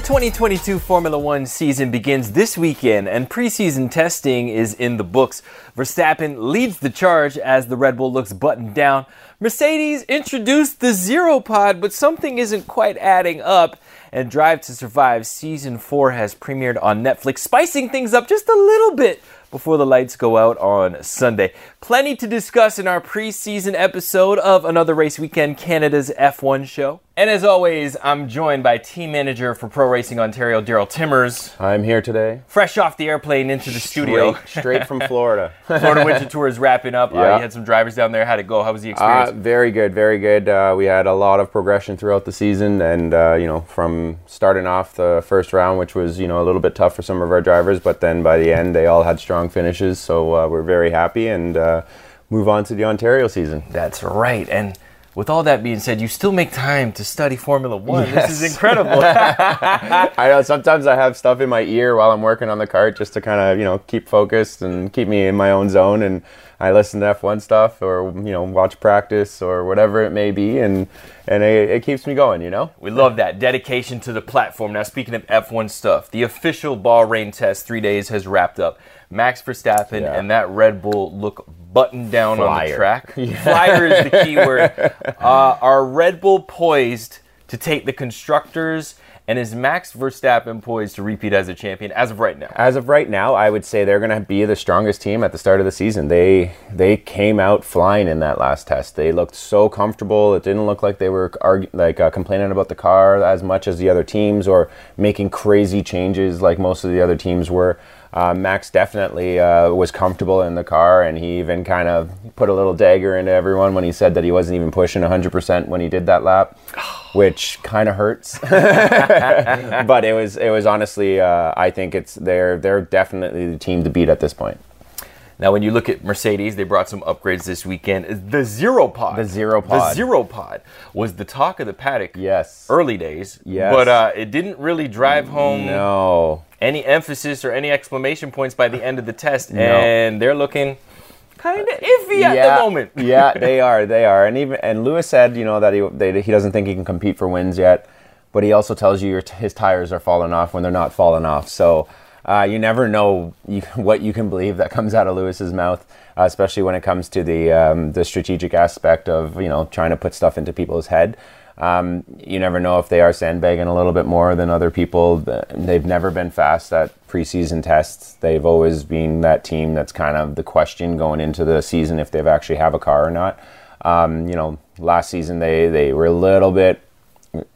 2022 Formula One season begins this weekend, and preseason testing is in the books. Verstappen leads the charge as the Red Bull looks buttoned down. Mercedes introduced the Zero Pod, but something isn't quite adding up. And Drive to Survive Season 4 has premiered on Netflix, spicing things up just a little bit before the lights go out on Sunday. Plenty to discuss in our preseason episode of Another Race Weekend Canada's F1 show. And as always, I'm joined by team manager for Pro Racing Ontario, Daryl Timmers. I'm here today. Fresh off the airplane into the studio. Straight, straight from Florida. Florida Winter Tour is wrapping up. Uh, Yeah. you had some drivers down there. How'd it go? How was the Uh, experience? very good, very good. Uh, we had a lot of progression throughout the season, and uh, you know, from starting off the first round, which was you know a little bit tough for some of our drivers, but then by the end, they all had strong finishes. So uh, we're very happy, and uh, move on to the Ontario season. That's right. And with all that being said, you still make time to study Formula One. This is incredible. I know sometimes I have stuff in my ear while I'm working on the cart just to kind of you know keep focused and keep me in my own zone. And I listen to F1 stuff or you know watch practice or whatever it may be, and and it, it keeps me going. You know. we love that dedication to the platform. Now, speaking of F1 stuff, the official Bahrain test, three days, has wrapped up. Max Verstappen Yeah. and that Red Bull look buttoned down on the Flyer. track. Flyer is the key word. Uh, are Red Bull poised to take the constructors? And is Max Verstappen poised to repeat as a champion as of right now? As of right now, I would say they're going to be the strongest team at the start of the season. They they came out flying in that last test. They looked so comfortable. It didn't look like they were argu- like uh, complaining about the car as much as the other teams or making crazy changes like most of the other teams were. Uh, Max definitely uh, was comfortable in the car, and he even kind of put a little dagger into everyone when he said that he wasn't even pushing 100% when he did that lap, which kind of hurts. but it was it was honestly uh, I think it's they're they're definitely the team to beat at this point. Now, when you look at Mercedes, they brought some upgrades this weekend. The Zero Pod. The Zero Pod. The Zero Pod was the talk of the paddock. Yes. Early days. Yes. But uh, it didn't really drive home No. Any emphasis or any exclamation points by the end of the test. And they're looking kind of iffy at the moment. yeah, they are. They are. And even and Lewis said, you know, that he they, he doesn't think he can compete for wins yet, but he also tells you your, his tires are falling off when they're not falling off. So uh, you never know you, what you can believe that comes out of Lewis's mouth, uh, especially when it comes to the um, the strategic aspect of you know trying to put stuff into people's head. Um, you never know if they are sandbagging a little bit more than other people. They've never been fast at preseason tests. They've always been that team that's kind of the question going into the season if they've actually have a car or not. Um, you know, last season they, they were a little bit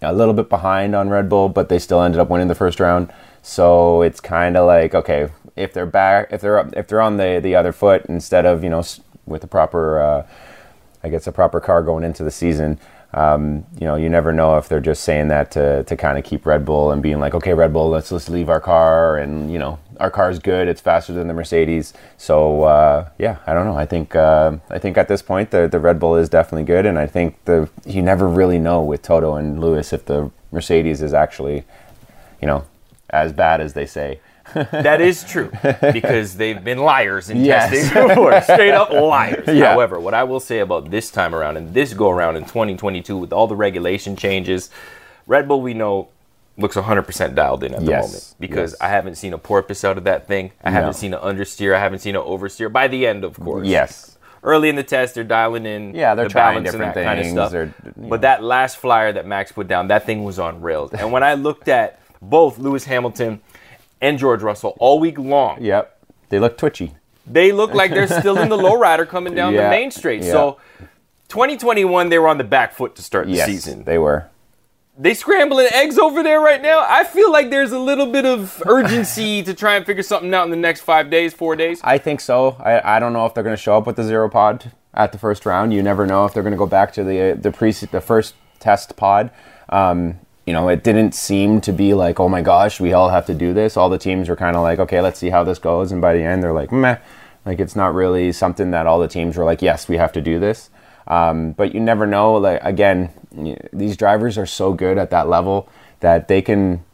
a little bit behind on Red Bull, but they still ended up winning the first round. So it's kind of like okay, if they're back, if they're up, if they're on the the other foot instead of you know with the proper, uh, I guess a proper car going into the season. Um, you know, you never know if they're just saying that to, to kind of keep Red Bull and being like, okay, Red Bull, let's let's leave our car, and you know, our car's good, it's faster than the Mercedes. So uh, yeah, I don't know. I think uh, I think at this point the the Red Bull is definitely good, and I think the you never really know with Toto and Lewis if the Mercedes is actually, you know, as bad as they say. That is true because they've been liars in Yes. testing before, straight up liars. Yeah. However, what I will say about this time around and this go around in 2022 with all the regulation changes, Red Bull we know looks 100% dialed in at the Yes. moment because Yes. I haven't seen a porpoise out of that thing. I haven't seen an understeer. I haven't seen an oversteer. By the end, of course. Yes. Early in the test, they're dialing in. Yeah, they're the trying different that kind of stuff. They're, But that last flyer that Max put down, that thing was on rails. And when I looked at both Lewis Hamilton and George Russell all week long, Yep, they look twitchy. they look like they're still in the lowrider coming down the main straight. yeah. So 2021, they were on the back foot to start the Yes, season. they were. They scrambling eggs over there right now. I feel like there's a little bit of urgency to try and figure something out in the next five days, four days. I think so. I, I don't know if they're going to show up with the zero pod at the first round. You never know if they're going to go back to the the pre the first test pod. Um, you know, it didn't seem to be like, oh my gosh, we all have to do this. All the teams were kind of like, okay, let's see how this goes. And by the end, they're like, meh. Like it's not really something that all the teams were like, yes, we have to do this. Um, but you never know. Like again, these drivers are so good at that level that they can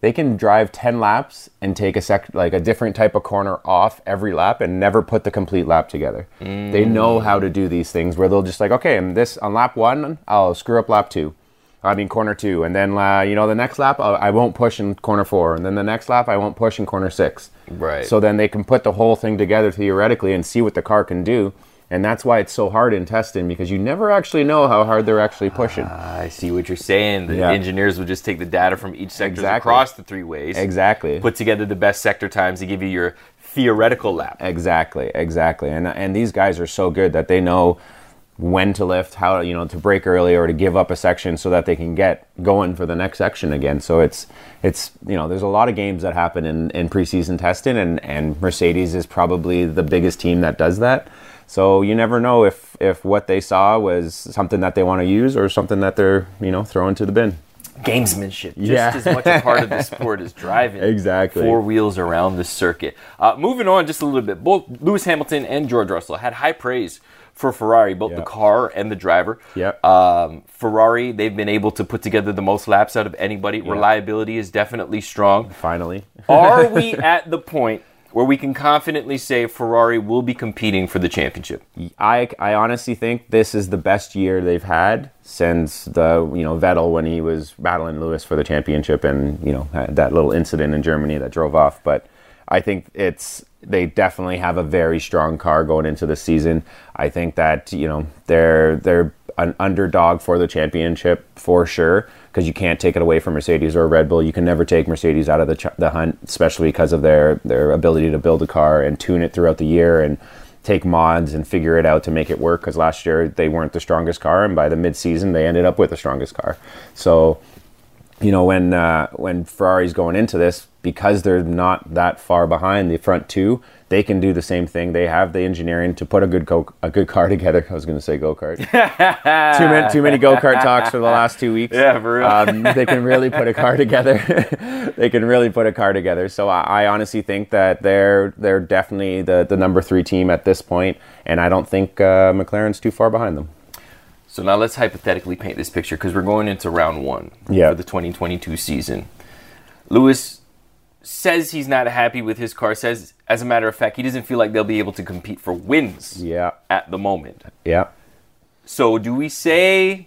they can drive 10 laps and take a sec like a different type of corner off every lap and never put the complete lap together. They know how to do these things where they'll just like, okay, and this on lap 1, I'll screw up lap 2. I mean corner two, and then uh, you know the next lap uh, I won't push in corner four, and then the next lap I won't push in corner six. Right. So then they can put the whole thing together theoretically and see what the car can do, and that's why it's so hard in testing because you never actually know how hard they're actually pushing. I see what you're saying. The Yeah. engineers will just take the data from each sector Exactly. across the three ways, exactly. put together the best sector times to give you your theoretical lap. Exactly, exactly. And and these guys are so good that they know when to lift, how you know to break early or to give up a section so that they can get going for the next section again. So it's it's you know there's a lot of games that happen in, in preseason testing and and Mercedes is probably the biggest team that does that. So you never know if if what they saw was something that they want to use or something that they're you know throwing to the bin. Gamesmanship, just Yeah. as much a part of the sport as driving. Exactly. Four wheels around the circuit. Uh, moving on just a little bit, both Lewis Hamilton and George Russell had high praise for Ferrari, both the car and the driver. Yeah. Um, Ferrari, they've been able to put together the most laps out of anybody. Reliability is definitely strong. Finally. Are we at the point where we can confidently say Ferrari will be competing for the championship? I, I honestly think this is the best year they've had since the you know Vettel when he was battling Lewis for the championship and you know that little incident in Germany that drove off. But I think it's they definitely have a very strong car going into the season. I think that you know they're they're an underdog for the championship for sure because you can't take it away from Mercedes or Red Bull. You can never take Mercedes out of the ch- the hunt, especially because of their their ability to build a car and tune it throughout the year and take mods and figure it out to make it work. Because last year they weren't the strongest car, and by the mid season they ended up with the strongest car. So you know when uh, when Ferrari's going into this because they're not that far behind the front two, they can do the same thing. They have the engineering to put a good go- a good car together. I was going to say go kart. too many too many go kart talks for the last two weeks. Yeah, for real. Um, they can really put a car together. they can really put a car together. So I, I honestly think that they're they're definitely the the number three team at this point, and I don't think uh, McLaren's too far behind them. So now let's hypothetically paint this picture because we're going into round one Yeah. for the 2022 season. Lewis says he's not happy with his car. Says, as a matter of fact, he doesn't feel like they'll be able to compete for wins Yeah, at the moment. yeah. So do we say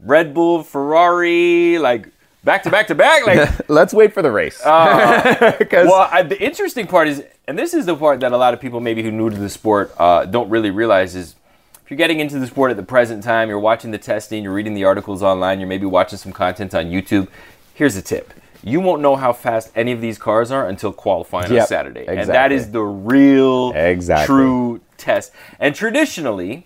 Red Bull, Ferrari, like back to back to back? Like, Let's wait for the race. Because well, I, the interesting part is, and this is the part that a lot of people maybe who new to the sport uh, don't really realize is. You're getting into the sport at the present time, you're watching the testing, you're reading the articles online, you're maybe watching some content on YouTube. Here's a tip: you won't know how fast any of these cars are until qualifying on Yep, Saturday, and that exactly. is the real, Exactly. true test. And traditionally,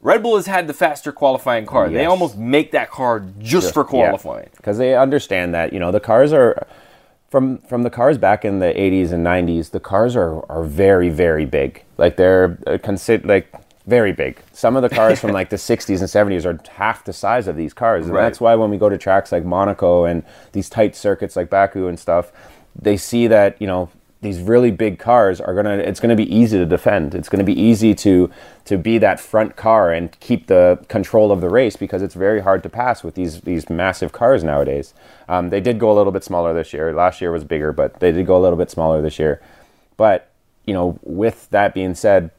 Red Bull has had the faster qualifying car. They almost make that car just for qualifying. because they understand that you know the cars are from from the cars back in the 80s and 90s the cars are are very very big like they're uh, consider like very big. Some of the cars from like the 60s and 70s are half the size of these cars and Right. that's why when we go to tracks like monaco and these tight circuits like baku and stuff they see that you know these really big cars are gonna it's gonna be easy to defend. It's gonna be easy to to be that front car and keep the control of the race because it's very hard to pass with these these massive cars nowadays. Um, they did go a little bit smaller this year. Last year was bigger but they did go a little bit smaller this year. But you know with that being said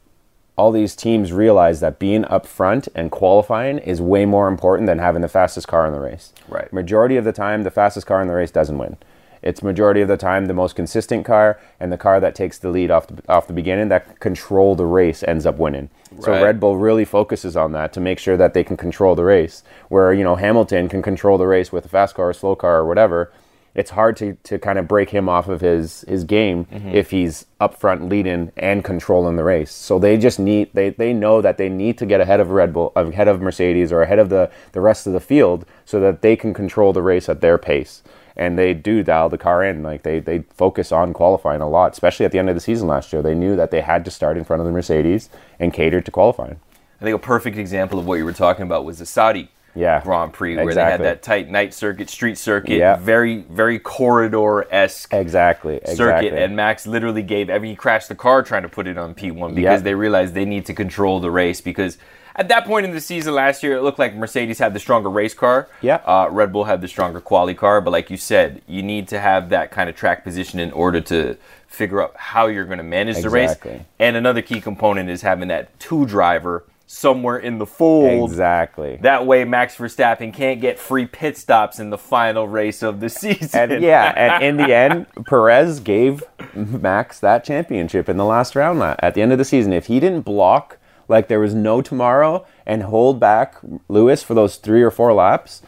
all these teams realize that being up front and qualifying is way more important than having the fastest car in the race. Right. Majority of the time, the fastest car in the race doesn't win. It's majority of the time the most consistent car and the car that takes the lead off the, off the beginning that control the race ends up winning. So Red Bull really focuses on that to make sure that they can control the race. Where you know Hamilton can control the race with a fast car, or slow car, or whatever. It's hard to, to kind of break him off of his his game mm-hmm. if he's up front leading and controlling the race. So they just need they, they know that they need to get ahead of Red Bull, ahead of Mercedes, or ahead of the, the rest of the field so that they can control the race at their pace. And they do dial the car in. Like they, they focus on qualifying a lot, especially at the end of the season last year. They knew that they had to start in front of the Mercedes and cater to qualifying. I think a perfect example of what you were talking about was the Saudi Yeah, Grand Prix, where exactly. they had that tight night circuit, street circuit, Yeah. very, very corridor esque Exactly. Exactly. circuit. And Max literally gave every he crashed the car trying to put it on P1 because Yeah. they realized they need to control the race because. At that point in the season last year, it looked like Mercedes had the stronger race car. Yeah. Uh, Red Bull had the stronger quality car. But like you said, you need to have that kind of track position in order to figure out how you're going to manage the race. Exactly. And another key component is having that two driver somewhere in the fold. Exactly. That way, Max Verstappen can't get free pit stops in the final race of the season. And yeah, and in the end, Perez gave Max that championship in the last round at the end of the season. If he didn't block like there was no tomorrow and hold back Lewis for those three or four laps,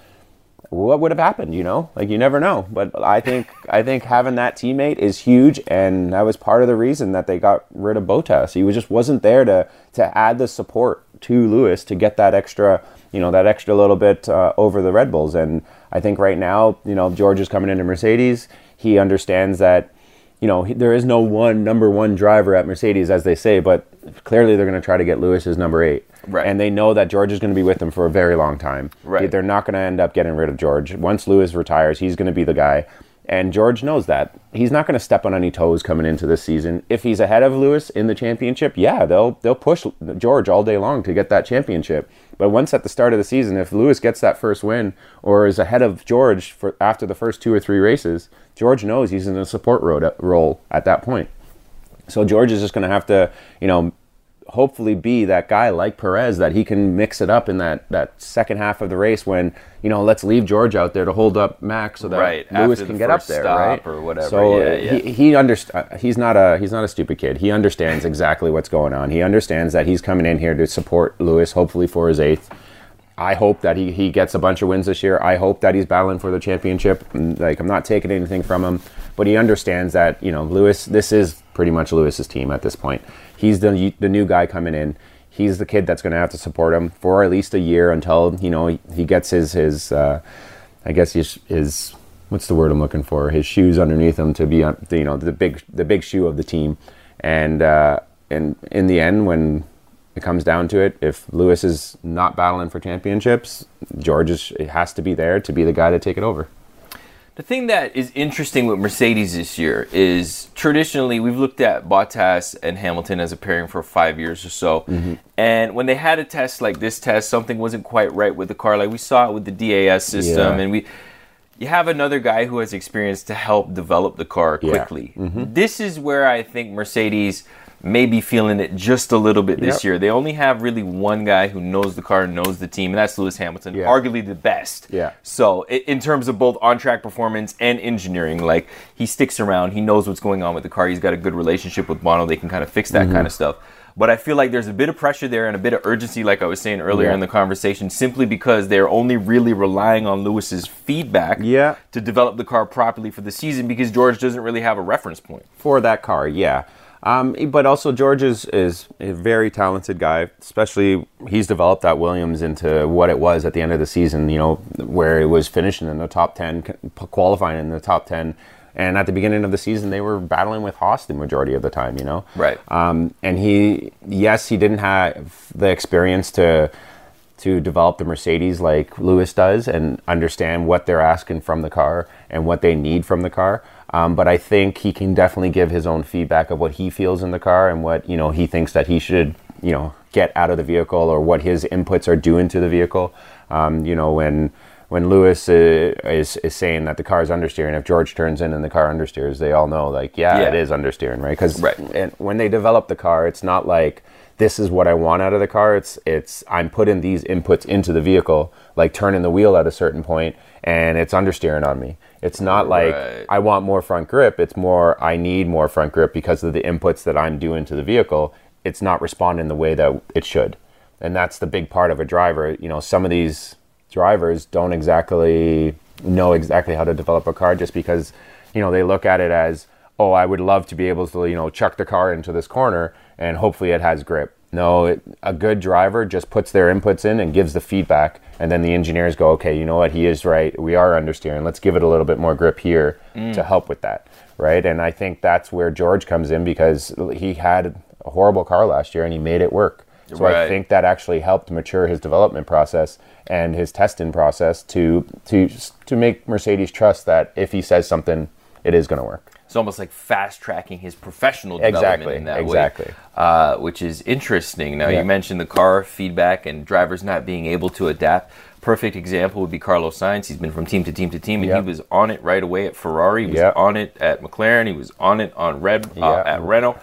what would have happened? You know, like you never know. But I think I think having that teammate is huge, and that was part of the reason that they got rid of Bottas. He was just wasn't there to to add the support to Lewis to get that extra, you know, that extra little bit uh, over the Red Bulls. And I think right now, you know, George is coming into Mercedes. He understands that you know, he- there is no one number one driver at Mercedes, as they say, but clearly they're going to try to get Lewis as number eight. Right. And they know that George is going to be with them for a very long time. Right. They're not going to end up getting rid of George. Once Lewis retires, he's going to be the guy. And George knows that. He's not going to step on any toes coming into this season. If he's ahead of Lewis in the championship, yeah, they'll they'll push George all day long to get that championship. But once at the start of the season, if Lewis gets that first win or is ahead of George for after the first two or three races, George knows he's in a support role at that point. So George is just going to have to, you know, hopefully be that guy like Perez that he can mix it up in that, that second half of the race when, you know, let's leave George out there to hold up Max so that Right, Lewis after can the get up there, right? or whatever, So yeah, yeah. he he underst- uh, he's not a he's not a stupid kid. He understands exactly what's going on. He understands that he's coming in here to support Lewis hopefully for his eighth. I hope that he, he gets a bunch of wins this year. I hope that he's battling for the championship. Like I'm not taking anything from him, but he understands that you know Lewis. This is pretty much Lewis's team at this point. He's the the new guy coming in. He's the kid that's going to have to support him for at least a year until you know he, gets his his uh, I guess his his what's the word I'm looking for his shoes underneath him to be you know the big the big shoe of the team. And uh, and in the end when it comes down to it, if Lewis is not battling for championships, George is, has to be there to be the guy to take it over. The thing that is interesting with Mercedes this year is traditionally we've looked at Bottas and Hamilton as a pairing for five years or so. Mm-hmm. And when they had a test like this test, something wasn't quite right with the car. Like we saw it with the DAS system, Yeah. and we you have another guy who has experience to help develop the car Yeah. quickly. This is where I think Mercedes may be feeling it just a little bit this Yep. year. They only have really one guy who knows the car, knows the team, and that's Lewis Hamilton, Yeah. arguably the best. Yeah. So in terms of both on-track performance and engineering, like he sticks around, he knows what's going on with the car. He's got a good relationship with Bono. They can kind of fix that Mm-hmm. kind of stuff. But I feel like there's a bit of pressure there and a bit of urgency, like I was saying earlier Yeah. in the conversation, simply because they're only really relying on Lewis's feedback Yeah. to develop the car properly for the season because George doesn't really have a reference point. for that car, yeah. Um, but also George is, is a very talented guy. Especially he's developed that Williams into what it was at the end of the season. You know where it was finishing in the top ten, qualifying in the top ten, and at the beginning of the season they were battling with Haas the majority of the time. You know, Right. Um, and he, yes, he didn't have the experience to to develop the Mercedes like Lewis does and understand what they're asking from the car and what they need from the car. Um, but I think he can definitely give his own feedback of what he feels in the car and what you know he thinks that he should you know get out of the vehicle or what his inputs are doing to the vehicle. Um, you know when when Lewis uh, is is saying that the car is understeering, if George turns in and the car understeers, they all know like yeah, Yeah. it is understeering, right? Because Right. and when they develop the car, it's not like this is what I want out of the car. It's it's I'm putting these inputs into the vehicle, like turning the wheel at a certain point, and it's understeering on me. It's not like Right. I want more front grip. It's more I need more front grip because of the inputs that I'm doing to the vehicle. It's not responding the way that it should, and that's the big part of a driver. You know, some of these drivers don't exactly know exactly how to develop a car just because you know they look at it as oh i would love to be able to you know chuck the car into this corner and hopefully it has grip no it, a good driver just puts their inputs in and gives the feedback and then the engineers go okay you know what? He is right. We are understeering. Let's give it a little bit more grip here to mm. help with that right? And i think that's where george comes in because he had a horrible car last year and he made it work. So i think that actually helped mature his development process and his testing process to to to make Mercedes trust that if he says something, it is going to work. It's almost like fast tracking his professional development Exactly, in that exactly. way, uh, which is interesting. Now Yeah. you mentioned the car feedback and drivers not being able to adapt. Perfect example would be Carlos Sainz. He's been from team to team to team, and Yep. he was on it right away at Ferrari. He was Yep. on it at McLaren. He was on it on Red uh, Yeah. at Renault.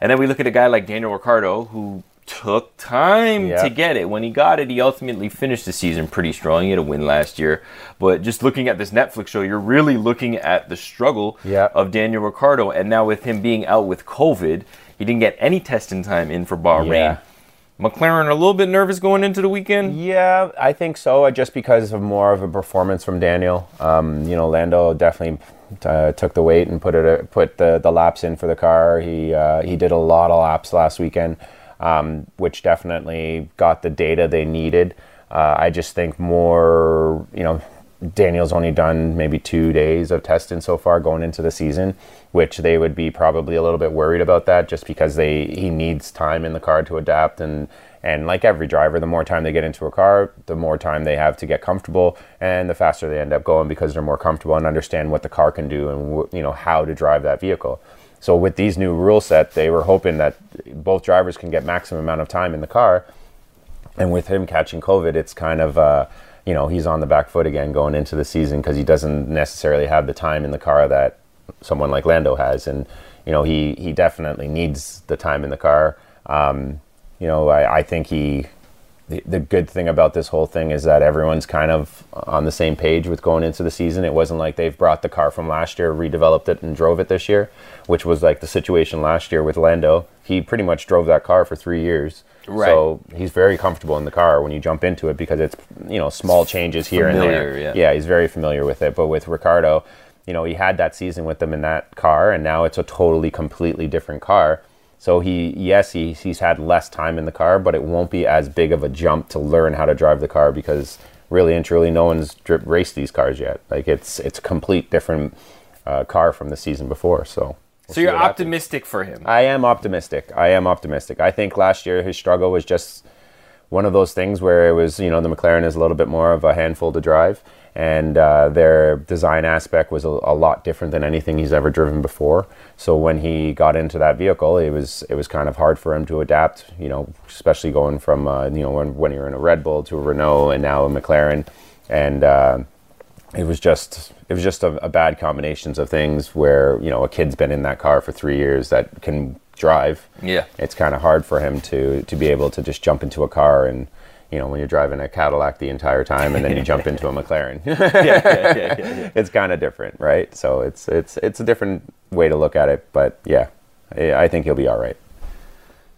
And then we look at a guy like Daniel Ricciardo, who took time to get it. When he got it, he ultimately finished the season pretty strong. He had a win last year. But just looking at this Netflix show, you're really looking at the struggle of Daniel Ricciardo. And now with him being out with COVID, he didn't get any testing time in for Bahrain. Yeah. McLaren a little bit nervous going into the weekend. Yeah, I think so. uh, Just because of more of a performance from Daniel. Um, you know, Lando definitely uh, took the weight and put it uh, put the, the laps in for the car. He uh, he did a lot of laps last weekend, um, which definitely got the data they needed. Uh, I just think more, you know, Daniel's only done maybe two days of testing so far going into the season, which they would be probably a little bit worried about that just because they he needs time in the car to adapt and and like every driver, the more time they get into a car, the more time they have to get comfortable, and the faster they end up going because they're more comfortable and understand what the car can do and you know how to drive that vehicle. So with these new rule set, they were hoping that both drivers can get maximum amount of time in the car and with him catching COVID, it's kind of uh, you know he's on the back foot again going into the season because he doesn't necessarily have the time in the car that someone like Lando has, and you know he he definitely needs the time in the car. Um, you know, I, I think he. The, the good thing about this whole thing is that everyone's kind of on the same page with going into the season. It wasn't like they've brought the car from last year, redeveloped it, and drove it this year, which was like the situation last year with Lando. He pretty much drove that car for three years. Right. So he's very comfortable in the car when you jump into it because it's you know small changes here and there. yeah. yeah, he's very familiar with it. But with Ricciardo, you know, he had that season with them in that car, and now it's a totally, completely different car. So he, yes, he, he's had less time in the car, but it won't be as big of a jump to learn how to drive the car because really and truly, no one's raced these cars yet. Like it's it's a complete different uh, car from the season before. So. we'll So you're happens. optimistic for him. I am optimistic. I am optimistic. I think last year his struggle was just one of those things where it was, you know, the McLaren is a little bit more of a handful to drive, and uh, their design aspect was a, a lot different than anything he's ever driven before. So when he got into that vehicle, it was it was kind of hard for him to adapt. You know, especially going from uh, you know when when you're in a Red Bull to a Renault and now a McLaren, and. Uh, it was just it was just a, a bad combinations of things where you know a kid's been in that car for three years that can drive Yeah. it's kind of hard for him to to be able to just jump into a car and you know when you're driving a cadillac the entire time and then you jump into a mclaren yeah, yeah, yeah, yeah. it's kind of different right so it's it's it's a different way to look at it but yeah i think he'll be all right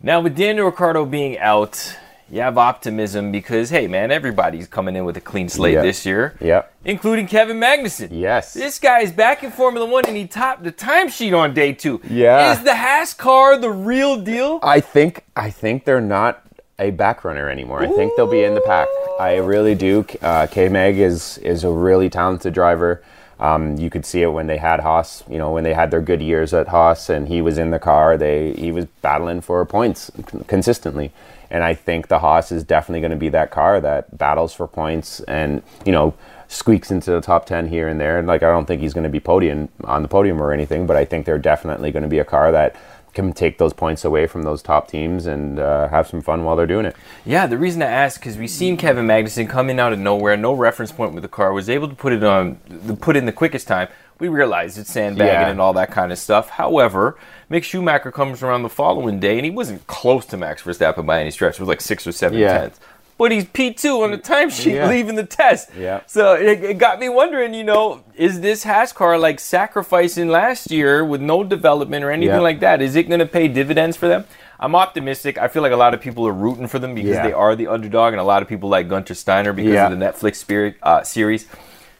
Now, with Daniel Ricciardo being out, you have optimism because, hey, man, everybody's coming in with a clean slate this year, yeah including Kevin Magnussen. yes This guy is back in Formula One and he topped the timesheet on day two. Yeah. Is the Haas car the real deal? I think I think they're not a back runner anymore. I think they'll be in the pack. I really do. Uh, K Mag is is a really talented driver. Um, you could see it when they had Haas. You know, when they had their good years at Haas, and he was in the car. They he was battling for points consistently. And I think the Haas is definitely going to be that car that battles for points and you know squeaks into the top ten here and there. And like I don't think he's going to be podium on the podium or anything, but I think they're definitely going to be a car that can take those points away from those top teams and uh, have some fun while they're doing it. Yeah, the reason I asked because we seen Kevin Magnussen coming out of nowhere, no reference point with the car, was able to put it on, put in the quickest time. We realized it's sandbagging Yeah. and all that kind of stuff. However, Mick Schumacher comes around the following day, and he wasn't close to Max Verstappen by any stretch. It was like six or seven Yeah. tenths. But he's P2 on the timesheet Yeah. leaving the test. Yeah. So it, it got me wondering, you know, is this Haas car like sacrificing last year with no development or anything Yeah. like that? Is it going to pay dividends for them? I'm optimistic. I feel like a lot of people are rooting for them because Yeah. they are the underdog, and a lot of people like Guenther Steiner because of the Netflix spirit, uh, series.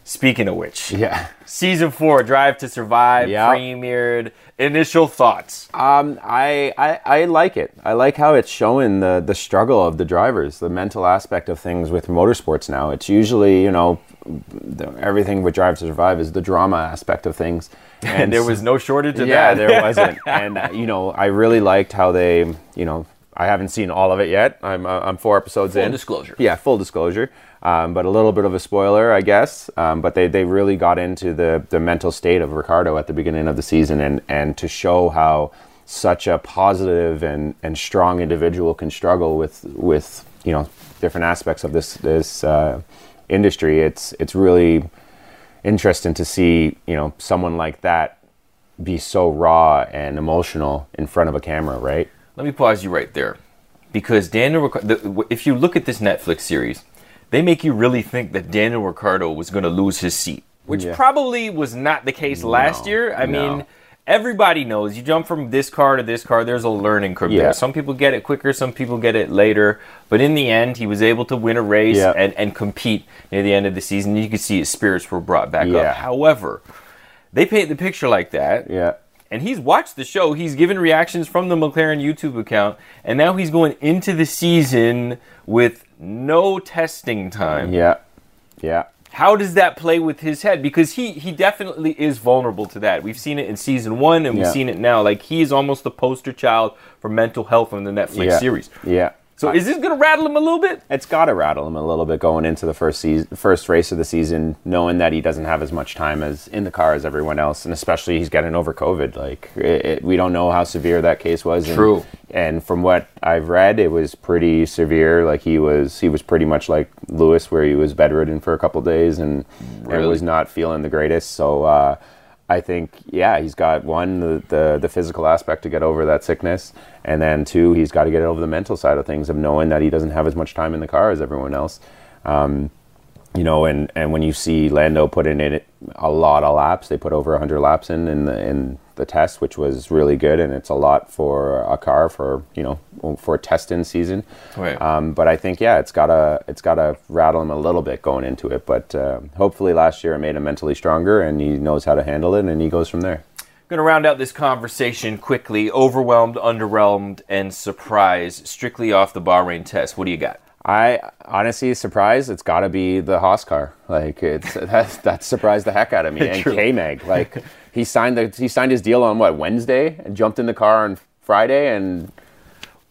Speaking of which, Yeah. season four, Drive to Survive, Yeah. premiered. Initial thoughts. Um, I, I I like it. I like how it's showing the the struggle of the drivers, the mental aspect of things with motorsports now. It's usually you know the, everything with Drive to Survive is the drama aspect of things, And there was no shortage of yeah, that. Yeah, there wasn't. And uh, you know, I really liked how they, you know, I haven't seen all of it yet. I'm uh, I'm four episodes Full in. disclosure. Yeah, full disclosure. Um, but a little bit of a spoiler, I guess. Um, but they, they really got into the, the mental state of Ricciardo at the beginning of the season and, and to show how such a positive and, and strong individual can struggle with with you know different aspects of this this uh, industry. It's it's really interesting to see you know someone like that be so raw and emotional in front of a camera, right? Let me pause you right there. because Daniel, Ric- the, if you look at this Netflix series, they make you really think that Daniel Ricciardo was going to lose his seat, which Yeah. probably was not the case last No, year. I no. mean, everybody knows you jump from this car to this car. There's a learning curve Yeah. there. Some people get it quicker, some people get it later. But in the end, he was able to win a race Yeah. and, and compete near the end of the season. You could see his spirits were brought back Yeah. up. However, they paint the picture like that Yeah. And he's watched the show. He's given reactions from the McLaren YouTube account, and now he's going into the season with no testing time. Yeah. Yeah. How does that play with his head? Because he he definitely is vulnerable to that. We've seen it in season one, and we've Yeah. seen it now. Like he is almost the poster child for mental health on the Netflix Yeah. series. Yeah. So is this going to rattle him a little bit? it's got to rattle him a little bit going into the first season, first race of the season, knowing that he doesn't have as much time as in the car as everyone else, and especially he's getting over COVID. Like it, it- we don't know how severe that case was. and- True. And, from what I've read, it was pretty severe. Like he was, he was pretty much like Lewis, where he was bedridden for a couple days and, and was not feeling the greatest. So. Uh, I think, yeah, he's got one the, the the physical aspect to get over that sickness, and then two, he's got to get over the mental side of things of knowing that he doesn't have as much time in the car as everyone else. Um, you know, and, and when you see Lando put in it a lot of laps, they put over 100 laps in in the, in the test, which was really good, and it's a lot for a car for you know for a testing season. Right. Um, but I think yeah, it's gotta it's gotta rattle him a little bit going into it. But uh, hopefully last year it made him mentally stronger, and he knows how to handle it, and he goes from there. Going to round out this conversation quickly. Overwhelmed, underwhelmed, and surprised. Strictly off the Bahrain test. What do you got? I honestly surprised. It's got to be the Haas car. Like it's that that surprised the heck out of me. And K Mag, like he signed the he signed his deal on what Wednesday and jumped in the car on Friday and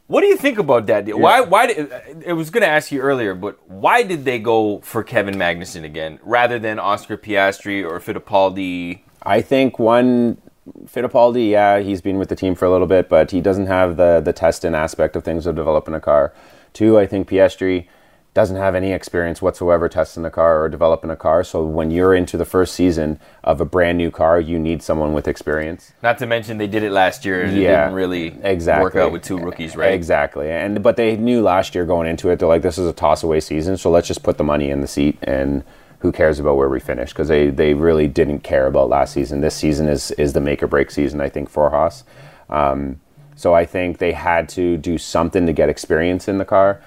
What do you think about that deal? Why? Why? Did, uh, I was going to ask you earlier, but why did they go for Kevin Magnussen again rather than Oscar Piastri or Fittipaldi? I think one Fittipaldi, yeah, he's been with the team for a little bit, but he doesn't have the the testing aspect of things of developing a car. Two, I think Piastri doesn't have any experience whatsoever testing a car or developing a car. So when you're into the first season of a brand new car, you need someone with experience. Not to mention they did it last year and it Yeah, didn't really exactly. work out with two rookies, right? Exactly. And but they knew last year going into it, they're like, this is a toss away season, so let's just put the money in the seat and who cares about where we finish? Because they, they really didn't care about last season. This season is is the make or break season, I think, for Haas. Um, so I think they had to do something to get experience in the car.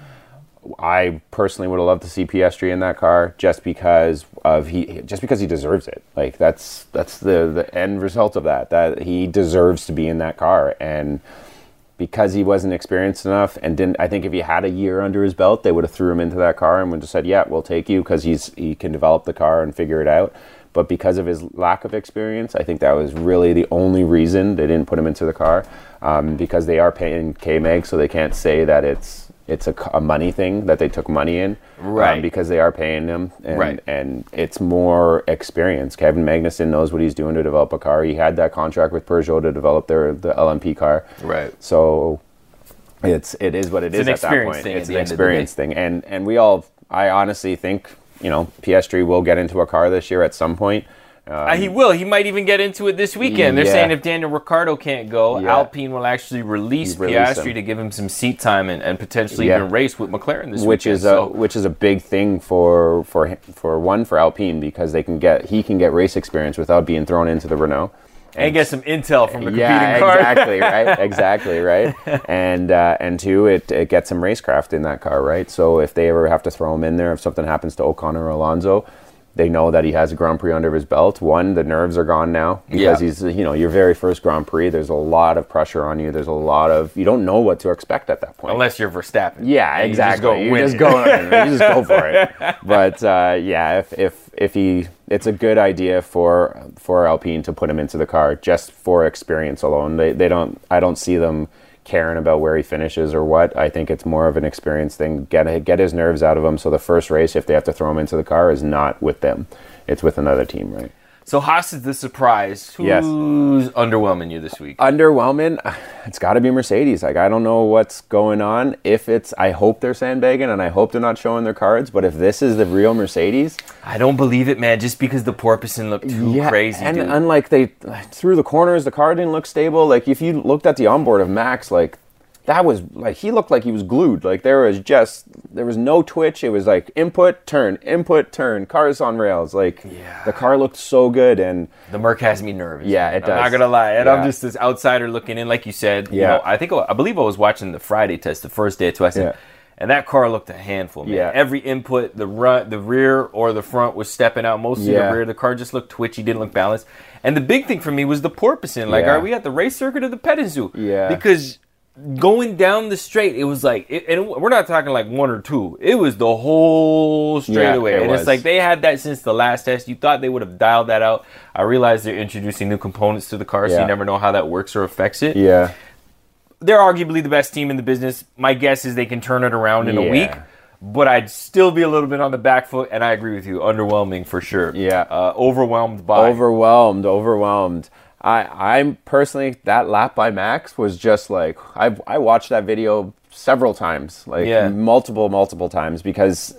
I personally would have loved to see Piastri in that car just because of he just because he deserves it. Like that's that's the the end result of that. That he deserves to be in that car and because he wasn't experienced enough and didn't I think if he had a year under his belt, they would have threw him into that car and would have said, "Yeah, we'll take you because he's he can develop the car and figure it out." But because of his lack of experience, I think that was really the only reason they didn't put him into the car um, because they are paying K Mag, so they can't say that it's it's a money thing that they took money in, um, Right. because they are paying him, and, Right. and it's more experience. Kevin Magnussen knows what he's doing to develop a car. He had that contract with Peugeot to develop their the LMP car, Right. so it's it is what it is an at experience that point. thing it's an end of the experience thing, and and we all, I honestly think, you know, Piastri will get into a car this year at some point. Uh, he will. He might even get into it this weekend. They're Yeah. saying if Daniel Ricciardo can't go, Yeah. Alpine will actually release Release Piastri him. to give him some seat time and, and potentially Yeah. even race with McLaren this which weekend. is a So- which is a big thing for for for one for Alpine because they can get he can get race experience without being thrown into the Renault. and get some intel from the competing yeah, car. exactly, right, exactly, right. And uh, and two, it, it gets some racecraft in that car, right. So if they ever have to throw him in there, if something happens to Ocon or Alonso, they know that he has a Grand Prix under his belt. One, the nerves are gone now because Yeah. he's you know your very first Grand Prix. There's a lot of pressure on you. There's a lot of you don't know what to expect at that point. Unless you're Verstappen. Yeah, exactly. You You just just go go, win it. you just go for it. But uh, yeah, if, if if he, it's a good idea for for Alpine to put him into the car just for experience alone. They they don't. I don't see them caring about where he finishes or what. I think it's more of an experience thing. Get get his nerves out of him. So the first race, if they have to throw him into the car, is not with them. It's with another team, right? So Haas is the surprise. Who's Yes. underwhelming you this week? underwhelming. It's got to be Mercedes. Like I don't know what's going on. If it's, I hope they're sandbagging, and I hope they're not showing their cards. But if this is the real Mercedes, I don't believe it, man. Just because the porpoising looked too crazy, and dude. unlike they through the corners, the car didn't look stable. Like if you looked at the onboard of Max, like that was like he looked like he was glued. Like there was just there was no twitch. It was like input, turn, input, turn, cars on rails. Like Yeah. the car looked so good and The Merc has me nervous. Yeah, it I'm not gonna lie, and I'm just this outsider looking in, like you said. You Yeah. know, I think I believe I was watching the Friday test, the first day at Tweston, Yeah. and that car looked a handful, man. Yeah. Every input, the run, the rear or the front was stepping out. Mostly Yeah. the rear. The car just looked twitchy, didn't look balanced. And the big thing for me was the porpoising. Like, Yeah. are we at the race circuit or the petting zoo? Yeah. because. Going down the straight, it was like, it, and we're not talking like one or two. It was the whole straightaway, it and was. it's like they had that since the last test. You thought they would have dialed that out. I realize they're introducing new components to the car, so you never know how that works or affects it. yeah. They're arguably the best team in the business. My guess is they can turn it around in a week, but I'd still be a little bit on the back foot, and I agree with you. Underwhelming for sure. Yeah. Uh, overwhelmed by. overwhelmed, overwhelmed. I I'm personally that lap by Max was just like I I watched that video several times, like Yeah. multiple multiple times because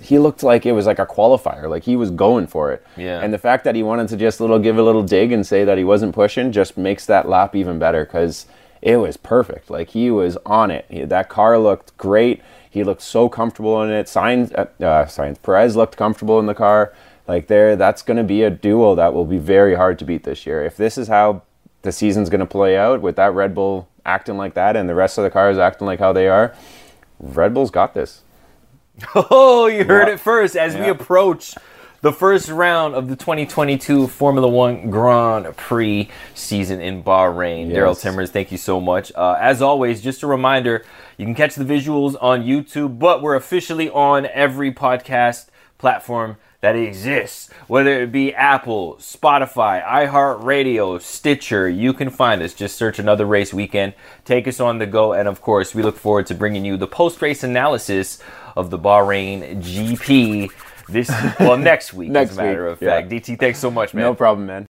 he looked like it was like a qualifier, like he was going for it. Yeah. And the fact that he wanted to just little give a little dig and say that he wasn't pushing just makes that lap even better because it was perfect. Like he was on it. He- that car looked great. He looked so comfortable in it. Signs, uh, uh, Signs Perez looked comfortable in the car. Like there, that's going to be a duel that will be very hard to beat this year. If this is how the season's going to play out with that Red Bull acting like that and the rest of the cars acting like how they are, Red Bull's got this. Oh, you heard Yeah. it first as we approach the first round of the 2022 Formula One Grand Prix season in Bahrain. Daryl Timmers, thank you so much. Uh, as always, just a reminder you can catch the visuals on YouTube, but we're officially on every podcast platform that exists, whether it be Apple, Spotify, iHeartRadio, Stitcher. You can find us. Just search another race weekend. Take us on the go. And of course, we look forward to bringing you the post race analysis of the Bahrain GP this, well, next week, Next as a matter week, of fact. yeah. DT, thanks so much, man. No problem, man.